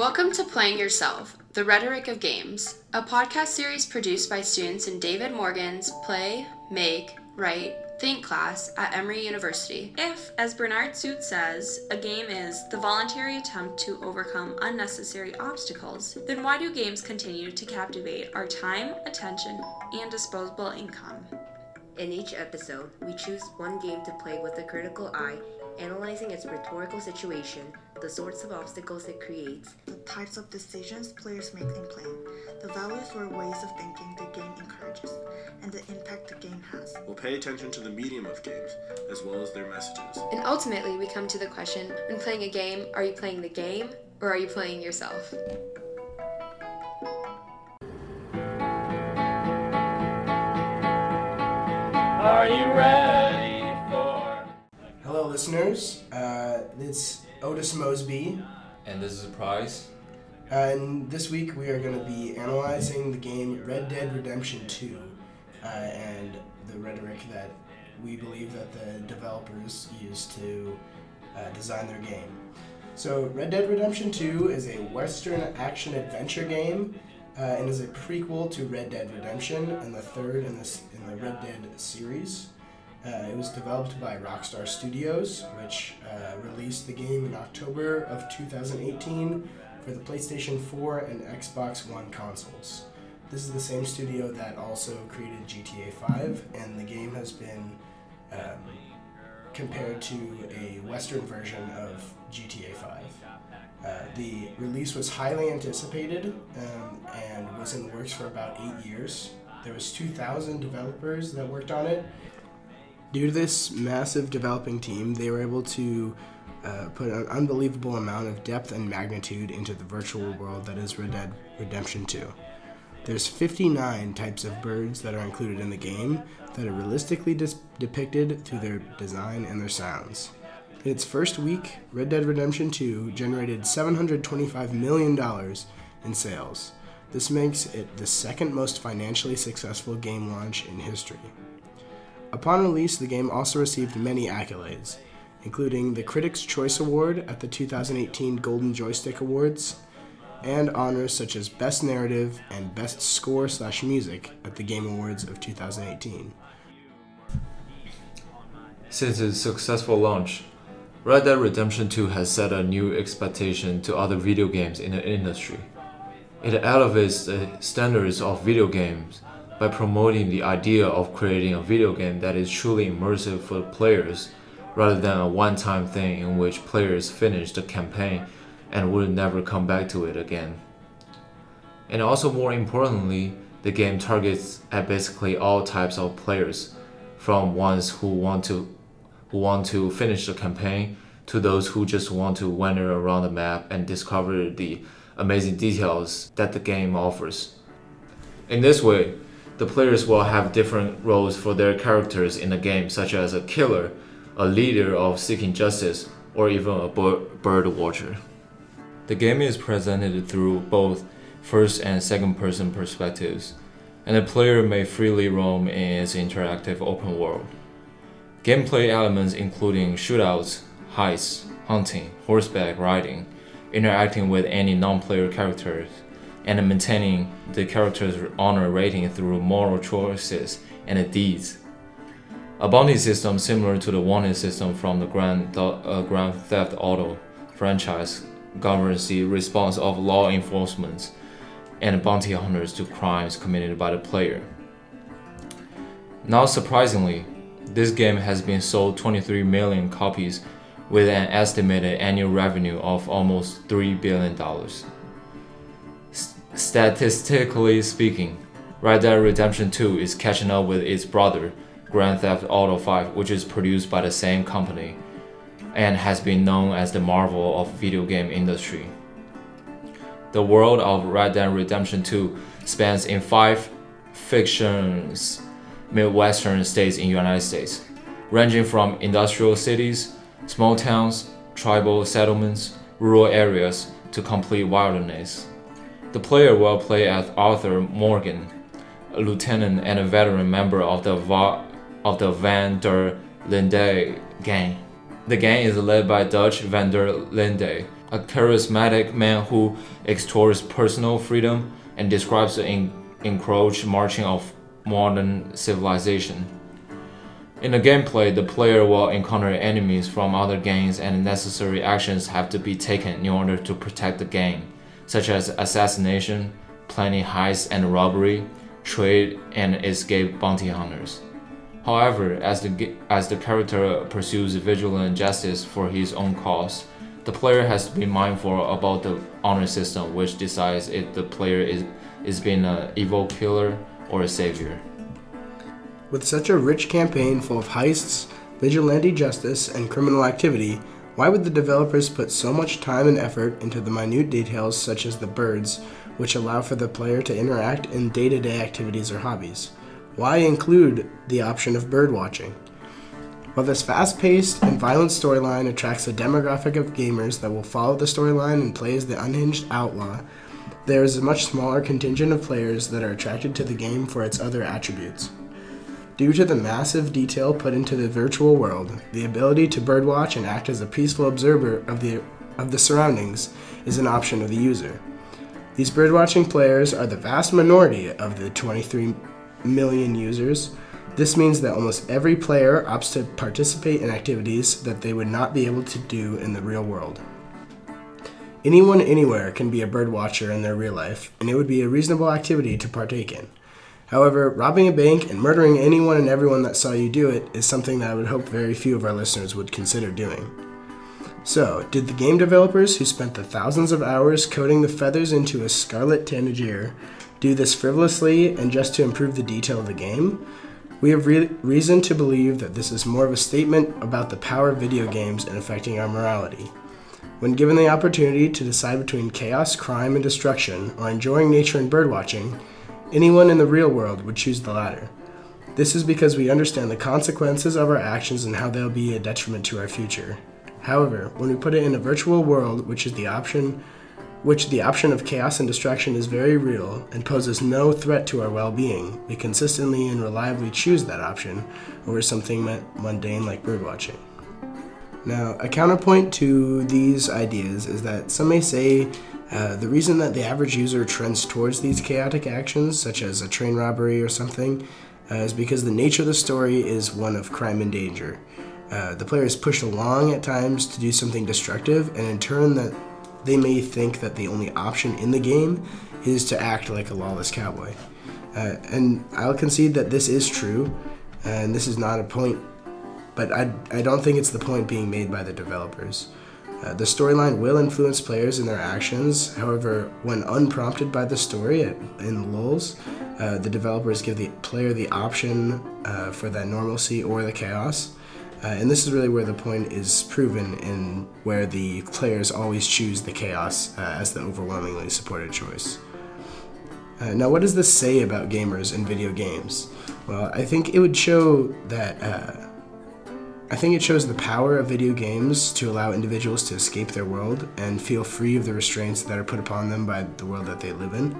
Welcome to Playing Yourself, the Rhetoric of Games, a podcast series produced by students in David Morgan's Play, Make, Write, Think class at Emory University. If, as Bernard Suits says, a game is the voluntary attempt to overcome unnecessary obstacles, then why do games continue to captivate our time, attention, and disposable income? In each episode, we choose one game to play with a critical eye, analyzing its rhetorical situation, the sorts of obstacles it creates, the types of decisions players make in playing, the values or ways of thinking the game encourages, and the impact the game has. We'll pay attention to the medium of games, as well as their messages. And ultimately, we come to the question when playing a game, are you playing the game or are you playing yourself? Are you ready for? Hello, listeners. Uh, it's Otis Mosby, And this is Price. and this week we are going to be analyzing the game Red Dead Redemption 2 uh, and the rhetoric that we believe that the developers used to uh, design their game. So, Red Dead Redemption 2 is a Western action adventure game uh, and is a prequel to Red Dead Redemption and the third in, this, in the Red Dead series. Uh, it was developed by Rockstar Studios, which uh, released the game in October of 2018 for the PlayStation 4 and Xbox One consoles. This is the same studio that also created GTA 5, and the game has been um, compared to a Western version of GTA 5. Uh, the release was highly anticipated um, and was in the works for about eight years. There was 2,000 developers that worked on it. Due to this massive developing team, they were able to uh, put an unbelievable amount of depth and magnitude into the virtual world that is Red Dead Redemption 2. There's 59 types of birds that are included in the game that are realistically dis- depicted through their design and their sounds. In its first week, Red Dead Redemption 2 generated $725 million in sales. This makes it the second most financially successful game launch in history. Upon release, the game also received many accolades, including the Critics' Choice Award at the 2018 Golden Joystick Awards, and honors such as Best Narrative and Best Score slash Music at the Game Awards of 2018. Since its successful launch, Red Dead Redemption 2 has set a new expectation to other video games in the industry. It elevates the uh, standards of video games by promoting the idea of creating a video game that is truly immersive for players rather than a one time thing in which players finish the campaign and would never come back to it again. And also, more importantly, the game targets at basically all types of players, from ones who want to who want to finish the campaign to those who just want to wander around the map and discover the amazing details that the game offers. In this way, the players will have different roles for their characters in the game, such as a killer, a leader of seeking justice, or even a bird watcher. The game is presented through both first and second person perspectives, and the player may freely roam in its interactive open world. Gameplay elements including shootouts, heists, hunting, horseback riding, interacting with any non player characters, and maintaining the character's honor rating through moral choices and deeds. A bounty system similar to the wanted system from the Grand, uh, Grand Theft Auto franchise governs the response of law enforcement and bounty hunters to crimes committed by the player. Not surprisingly, this game has been sold 23 million copies with an estimated annual revenue of almost $3 billion. Statistically speaking, Red Dead Redemption 2 is catching up with its brother, Grand Theft Auto 5, which is produced by the same company and has been known as the marvel of video game industry. The world of Red Dead Redemption 2 spans in five fictions Midwestern states in the United States, ranging from industrial cities, small towns, tribal settlements, rural areas to complete wilderness. The player will play as Arthur Morgan, a lieutenant and a veteran member of the Va- of the Van der Linde gang. The gang is led by Dutch van der Linde, a charismatic man who extols personal freedom and describes the en- encroached marching of modern civilization. In the gameplay, the player will encounter enemies from other gangs and necessary actions have to be taken in order to protect the gang, such as assassination, planning heists and robbery, trade, and escape bounty hunters. However, as the, as the character pursues vigilant justice for his own cause, the player has to be mindful about the honor system, which decides if the player is, is being an evil killer or a savior. With such a rich campaign full of heists, vigilante justice, and criminal activity, why would the developers put so much time and effort into the minute details such as the birds, which allow for the player to interact in day to day activities or hobbies? Why include the option of bird watching? While this fast paced and violent storyline attracts a demographic of gamers that will follow the storyline and play as the unhinged outlaw, there is a much smaller contingent of players that are attracted to the game for its other attributes. Due to the massive detail put into the virtual world, the ability to birdwatch and act as a peaceful observer of the, of the surroundings is an option of the user. These birdwatching players are the vast minority of the 23 million users. This means that almost every player opts to participate in activities that they would not be able to do in the real world. Anyone anywhere can be a birdwatcher in their real life, and it would be a reasonable activity to partake in. However, robbing a bank and murdering anyone and everyone that saw you do it is something that I would hope very few of our listeners would consider doing. So, did the game developers who spent the thousands of hours coding the feathers into a scarlet tanager do this frivolously and just to improve the detail of the game? We have re- reason to believe that this is more of a statement about the power of video games in affecting our morality. When given the opportunity to decide between chaos, crime, and destruction, or enjoying nature and birdwatching, Anyone in the real world would choose the latter. This is because we understand the consequences of our actions and how they'll be a detriment to our future. However, when we put it in a virtual world, which is the option which the option of chaos and destruction is very real and poses no threat to our well-being, we consistently and reliably choose that option over something mundane like birdwatching. Now, a counterpoint to these ideas is that some may say uh, the reason that the average user trends towards these chaotic actions, such as a train robbery or something, uh, is because the nature of the story is one of crime and danger. Uh, the player is pushed along at times to do something destructive, and in turn, that they may think that the only option in the game is to act like a lawless cowboy. Uh, and I'll concede that this is true, and this is not a point, but I, I don't think it's the point being made by the developers. Uh, the storyline will influence players in their actions. However, when unprompted by the story at, in lulls, uh, the developers give the player the option uh, for that normalcy or the chaos. Uh, and this is really where the point is proven in where the players always choose the chaos uh, as the overwhelmingly supported choice. Uh, now, what does this say about gamers and video games? Well, I think it would show that I think it shows the power of video games to allow individuals to escape their world and feel free of the restraints that are put upon them by the world that they live in.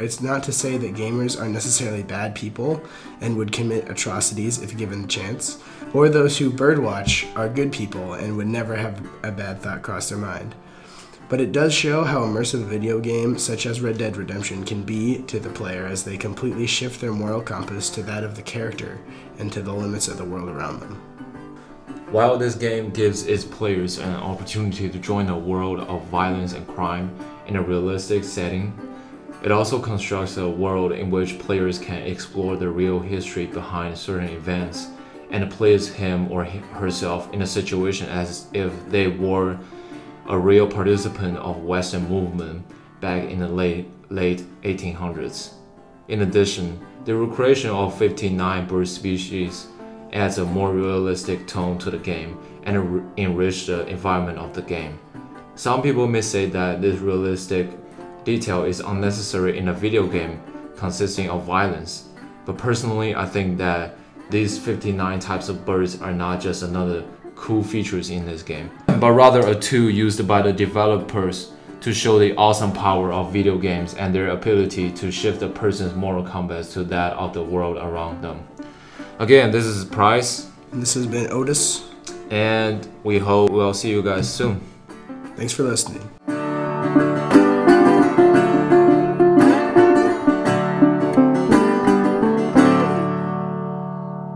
It's not to say that gamers are necessarily bad people and would commit atrocities if given the chance, or those who birdwatch are good people and would never have a bad thought cross their mind. But it does show how immersive a video game such as Red Dead Redemption can be to the player as they completely shift their moral compass to that of the character and to the limits of the world around them. While this game gives its players an opportunity to join a world of violence and crime in a realistic setting, it also constructs a world in which players can explore the real history behind certain events and place him or herself in a situation as if they were a real participant of Western movement back in the late late 1800s. In addition, the recreation of 59 bird species adds a more realistic tone to the game and enrich the environment of the game. Some people may say that this realistic detail is unnecessary in a video game consisting of violence, but personally I think that these 59 types of birds are not just another cool features in this game, but rather a tool used by the developers to show the awesome power of video games and their ability to shift a person's moral compass to that of the world around them. Again, this is Price. And this has been Otis. And we hope we'll see you guys soon. Thanks for listening.